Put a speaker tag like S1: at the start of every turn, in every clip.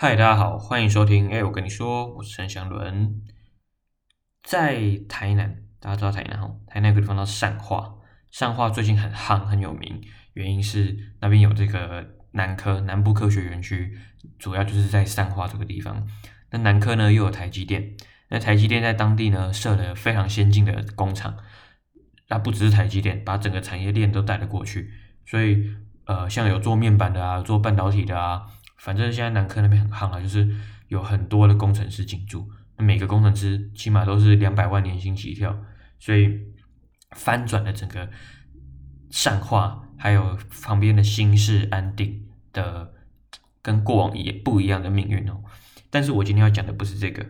S1: 嗨，大家好，欢迎收听。哎，我跟你说，我是陈祥伦。在台南，大家知道台南吼，台南有个地方叫善化，善化最近很夯，很有名，原因是那边有这个南科南部科学园区，主要就是在善化这个地方。那南科呢，又有台积电，那台积电在当地呢设了非常先进的工厂，那不只是台积电，把整个产业链都带了过去，所以呃，像有做面板的啊，做半导体的啊。反正现在南科那边很夯啊，就是有很多的工程师进驻，每个工程师起码都是两百万年薪起跳，所以翻转了整个善化，还有旁边的新市安定的跟过往也不一样的命运哦。但是我今天要讲的不是这个，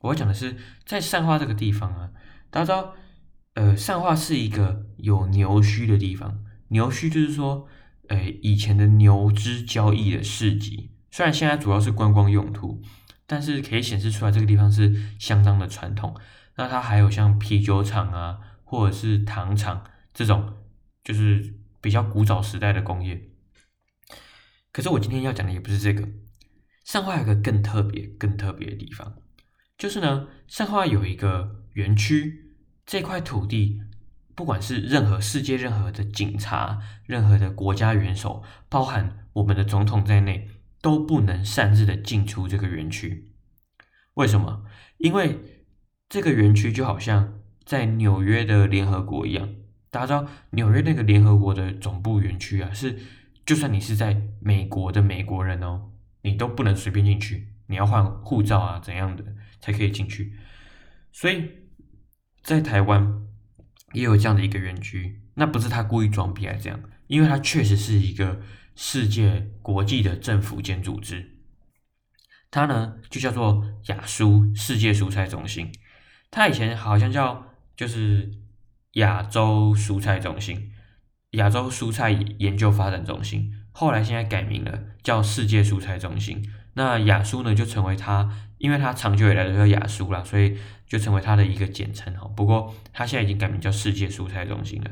S1: 我要讲的是在善化这个地方啊，大家知道，呃，善化是一个有牛墟的地方，牛墟就是说。诶，以前的牛只交易的市集，虽然现在主要是观光用途，但是可以显示出来这个地方是相当的传统。那它还有像啤酒厂啊，或者是糖厂这种，就是比较古早时代的工业。可是我今天要讲的也不是这个，善化有个更特别、更特别的地方，就是呢，善化有一个园区，这块土地。不管是任何世界任何的警察、任何的国家元首，包含我们的总统在内，都不能擅自的进出这个园区。为什么？因为这个园区就好像在纽约的联合国一样。大家知道纽约那个联合国的总部园区啊，是就算你是在美国的美国人哦，你都不能随便进去，你要换护照啊怎样的才可以进去。所以在台湾。也有这样的一个园区，那不是他故意装逼还是这样，因为它确实是一个世界国际的政府间组织，它呢就叫做亚蔬世界蔬菜中心，它以前好像叫就是亚洲蔬菜中心、亚洲蔬菜研究发展中心，后来现在改名了叫世界蔬菜中心，那亚蔬呢就成为它，因为它长久以来都叫亚蔬啦，所以。就成为它的一个简称哈，不过它现在已经改名叫世界蔬菜中心了。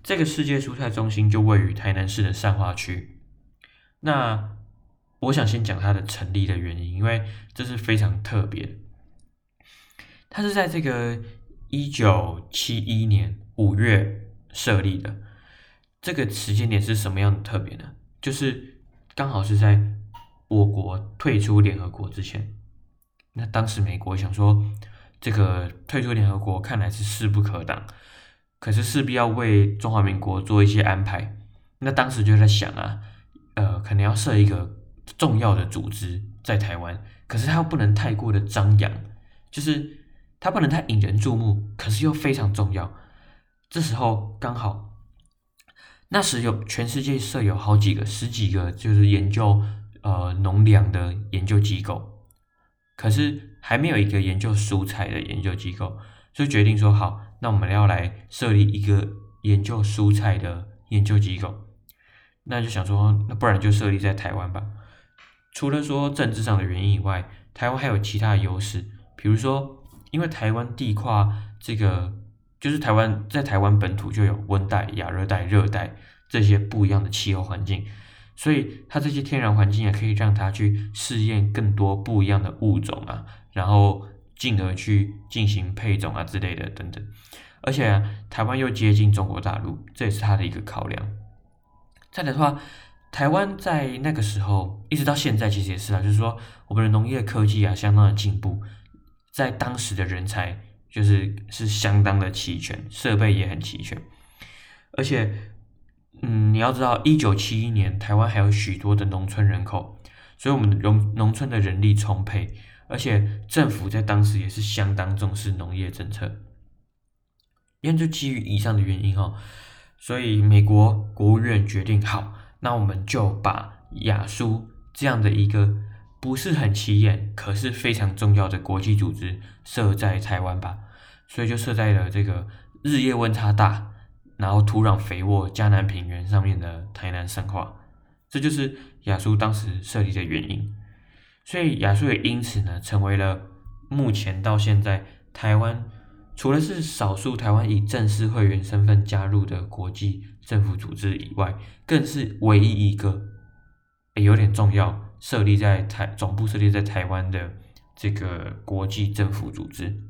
S1: 这个世界蔬菜中心就位于台南市的善化区。那我想先讲它的成立的原因，因为这是非常特别。它是在这个一九七一年五月设立的。这个时间点是什么样的特别呢？就是刚好是在我国退出联合国之前。那当时美国想说。这个退出联合国看来是势不可挡，可是势必要为中华民国做一些安排。那当时就在想啊，呃，可能要设一个重要的组织在台湾，可是它又不能太过的张扬，就是它不能太引人注目，可是又非常重要。这时候刚好，那时有全世界设有好几个、十几个，就是研究呃农粮的研究机构。可是还没有一个研究蔬菜的研究机构，所以决定说好，那我们要来设立一个研究蔬菜的研究机构。那就想说，那不然就设立在台湾吧。除了说政治上的原因以外，台湾还有其他的优势，比如说，因为台湾地跨这个，就是台湾在台湾本土就有温带、亚热带、热带这些不一样的气候环境。所以它这些天然环境也可以让它去试验更多不一样的物种啊，然后进而去进行配种啊之类的等等。而且，台湾又接近中国大陆，这也是它的一个考量。再来的话，台湾在那个时候一直到现在其实也是啊，就是说我们的农业科技啊相当的进步，在当时的人才就是是相当的齐全，设备也很齐全，而且。嗯，你要知道，一九七一年台湾还有许多的农村人口，所以我们农农村的人力充沛，而且政府在当时也是相当重视农业政策。因为就基于以上的原因哦，所以美国国务院决定，好，那我们就把亚苏这样的一个不是很起眼，可是非常重要的国际组织设在台湾吧，所以就设在了这个日夜温差大。然后土壤肥沃，嘉南平原上面的台南善化，这就是亚苏当时设立的原因。所以亚蔬也因此呢，成为了目前到现在台湾除了是少数台湾以正式会员身份加入的国际政府组织以外，更是唯一一个，有点重要，设立在台总部设立在台湾的这个国际政府组织。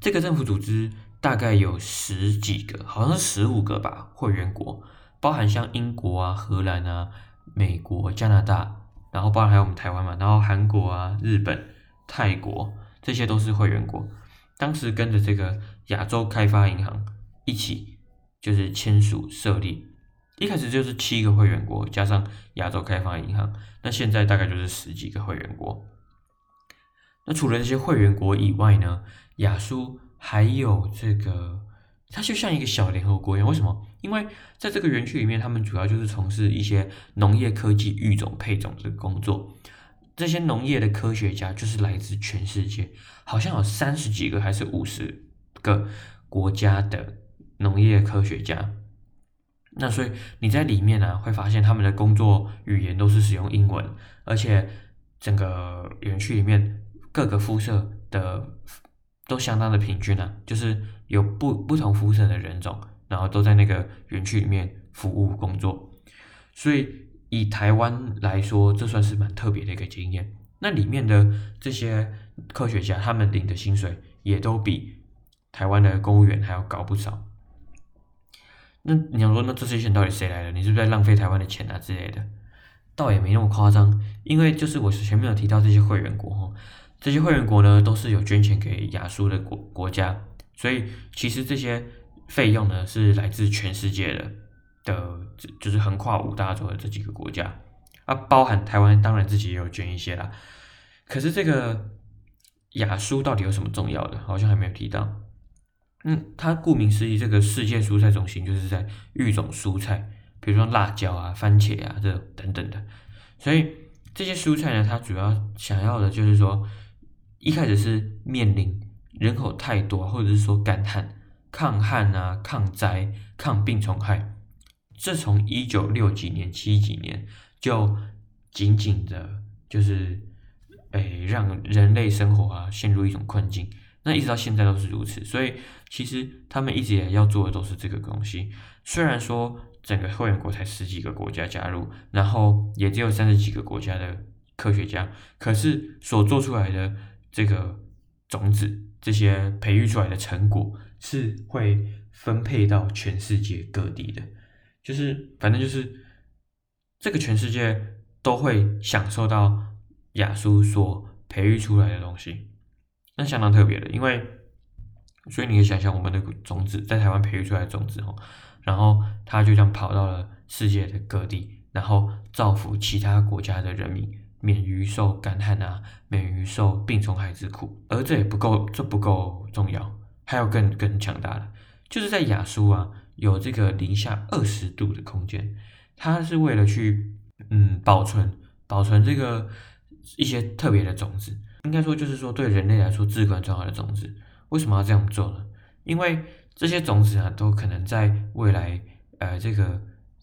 S1: 这个政府组织大概有十几个，好像是十五个吧，会员国，包含像英国啊、荷兰啊、美国、加拿大，然后包含还有我们台湾嘛，然后韩国啊、日本、泰国，这些都是会员国。当时跟着这个亚洲开发银行一起，就是签署设立。一开始就是七个会员国加上亚洲开发银行，那现在大概就是十几个会员国。那除了这些会员国以外呢，亚苏还有这个，它就像一个小联合国一样。为什么？因为在这个园区里面，他们主要就是从事一些农业科技育种配种的工作。这些农业的科学家就是来自全世界，好像有三十几个还是五十个国家的农业科学家。那所以你在里面呢、啊，会发现他们的工作语言都是使用英文，而且整个园区里面各个肤色的都相当的平均啊，就是有不不同肤色的人种，然后都在那个园区里面服务工作。所以以台湾来说，这算是蛮特别的一个经验。那里面的这些科学家，他们领的薪水也都比台湾的公务员还要高不少。那你想说，那这些钱到底谁来的？你是不是在浪费台湾的钱啊之类的？倒也没那么夸张，因为就是我前面有提到这些会员国哈，这些会员国呢都是有捐钱给亚苏的国国家，所以其实这些费用呢是来自全世界的的，就是横跨五大洲的这几个国家啊，包含台湾当然自己也有捐一些啦。可是这个亚苏到底有什么重要的？好像还没有提到。嗯，它顾名思义，这个世界蔬菜中心就是在育种蔬菜，比如说辣椒啊、番茄啊这等等的。所以这些蔬菜呢，它主要想要的就是说，一开始是面临人口太多，或者是说干旱、抗旱啊、抗灾、抗病虫害。这从一九六几年、七几年就紧紧的，就是诶，让人类生活啊陷入一种困境。那一直到现在都是如此，所以其实他们一直也要做的都是这个东西。虽然说整个会员国才十几个国家加入，然后也只有三十几个国家的科学家，可是所做出来的这个种子，这些培育出来的成果是会分配到全世界各地的，就是反正就是这个全世界都会享受到亚苏所培育出来的东西。那相当特别的，因为，所以你可以想象我们的种子在台湾培育出来的种子哦，然后它就这样跑到了世界的各地，然后造福其他国家的人民，免于受干旱啊，免于受病虫害之苦。而这也不够，这不够重要，还有更更强大的，就是在亚苏啊，有这个零下二十度的空间，它是为了去嗯保存保存这个一些特别的种子。应该说，就是说，对人类来说至关重要的种子，为什么要这样做呢？因为这些种子啊，都可能在未来，呃，这个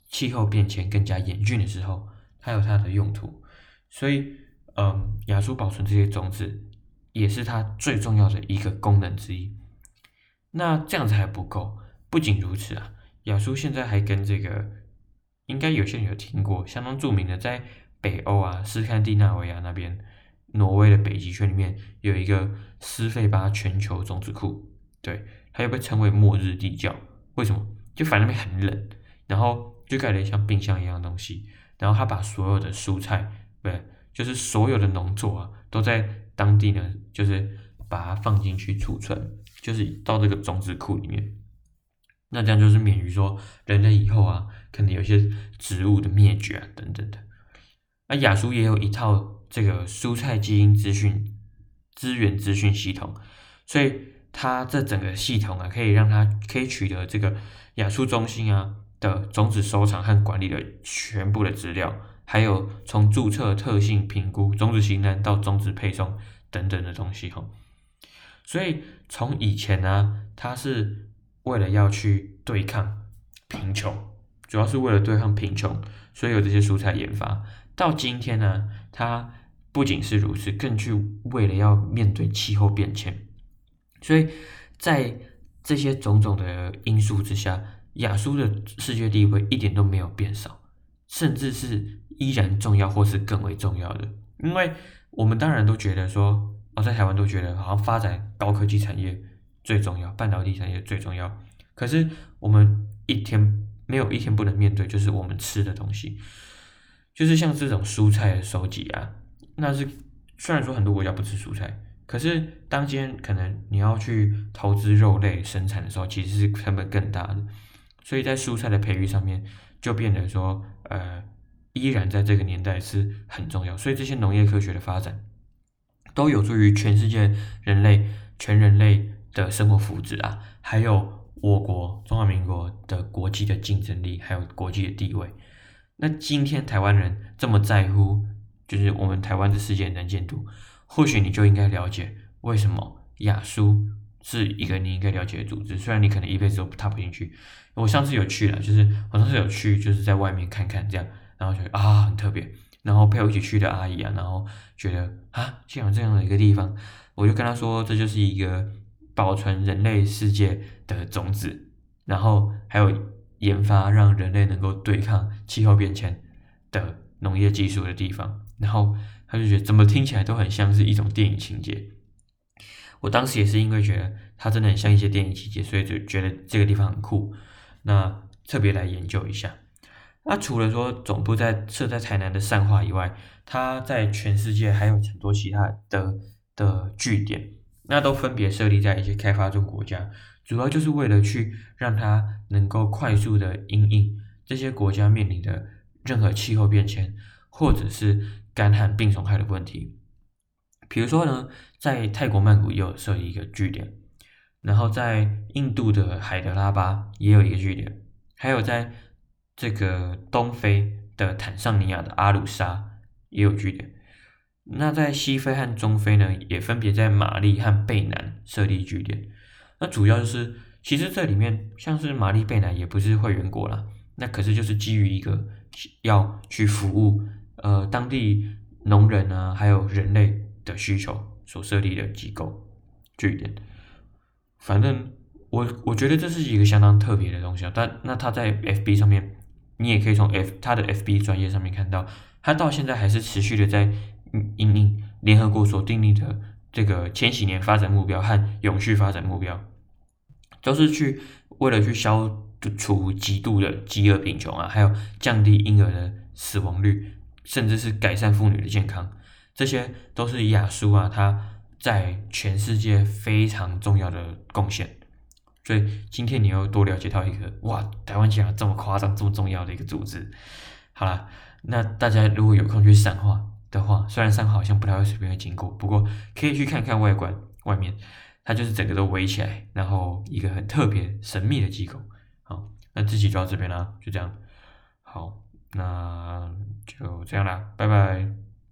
S1: 气候变迁更加严峻的时候，它有它的用途。所以，嗯、呃，亚苏保存这些种子，也是它最重要的一个功能之一。那这样子还不够，不仅如此啊，亚叔现在还跟这个，应该有些人有听过，相当著名的，在北欧啊，斯堪的纳维亚那边。挪威的北极圈里面有一个斯费巴全球种子库，对，它又被称为末日地窖。为什么？就反正那边很冷，然后就盖了一像冰箱一样的东西，然后他把所有的蔬菜，对，就是所有的农作啊，都在当地呢，就是把它放进去储存，就是到这个种子库里面。那这样就是免于说人类以后啊，可能有些植物的灭绝啊等等的。那亚苏也有一套。这个蔬菜基因资讯资源资讯系统，所以它这整个系统啊，可以让它可以取得这个亚苏中心啊的种子收藏和管理的全部的资料，还有从注册特性评估、种子型男到种子配送等等的东西哈。所以从以前呢、啊，它是为了要去对抗贫穷，主要是为了对抗贫穷，所以有这些蔬菜研发。到今天呢，他不仅是如此，更去为了要面对气候变迁，所以在这些种种的因素之下，亚苏的世界地位一点都没有变少，甚至是依然重要，或是更为重要的。因为我们当然都觉得说，我，在台湾都觉得好像发展高科技产业最重要，半导体产业最重要。可是我们一天没有一天不能面对，就是我们吃的东西，就是像这种蔬菜的收集啊，那是虽然说很多国家不吃蔬菜。可是，当今天可能你要去投资肉类生产的时候，其实是成本更大的，所以在蔬菜的培育上面，就变得说，呃，依然在这个年代是很重要。所以这些农业科学的发展，都有助于全世界人类、全人类的生活福祉啊，还有我国中华民国的国际的竞争力，还有国际的地位。那今天台湾人这么在乎，就是我们台湾的世界能见度。或许你就应该了解为什么亚书是一个你应该了解的组织，虽然你可能一辈子都踏不进去。我上次有去了，就是我上次有去，就是在外面看看这样，然后觉得啊很特别，然后陪我一起去的阿姨啊，然后觉得啊竟然有这样的一个地方，我就跟她说这就是一个保存人类世界的种子，然后还有研发让人类能够对抗气候变迁的农业技术的地方，然后。他就觉得怎么听起来都很像是一种电影情节。我当时也是因为觉得它真的很像一些电影情节，所以就觉得这个地方很酷，那特别来研究一下。那除了说总部在设在台南的善化以外，它在全世界还有很多其他的的据点，那都分别设立在一些开发中国家，主要就是为了去让它能够快速的应应这些国家面临的任何气候变迁，或者是。干旱、病虫害的问题，比如说呢，在泰国曼谷也有设立一个据点，然后在印度的海德拉巴也有一个据点，还有在这个东非的坦桑尼亚的阿鲁沙也有据点。那在西非和中非呢，也分别在马利和贝南设立据点。那主要就是，其实这里面像是马利、贝南也不是会员国啦，那可是就是基于一个要去服务。呃，当地农人啊，还有人类的需求所设立的机构据点，反正我我觉得这是一个相当特别的东西啊。但那他在 FB 上面，你也可以从 F 他的 FB 专业上面看到，他到现在还是持续的在因应联合国所订立的这个千禧年发展目标和永续发展目标，都是去为了去消除极度的饥饿贫穷啊，还有降低婴儿的死亡率。甚至是改善妇女的健康，这些都是亚书啊，它在全世界非常重要的贡献。所以今天你要多了解到一个，哇，台湾竟然这么夸张、这么重要的一个组织。好了，那大家如果有空去善化的话，虽然善化好像不太会随便会经过，不过可以去看看外观，外面它就是整个都围起来，然后一个很特别、神秘的机构。好，那这期就到这边啦，就这样。好，那。就这样啦，拜拜。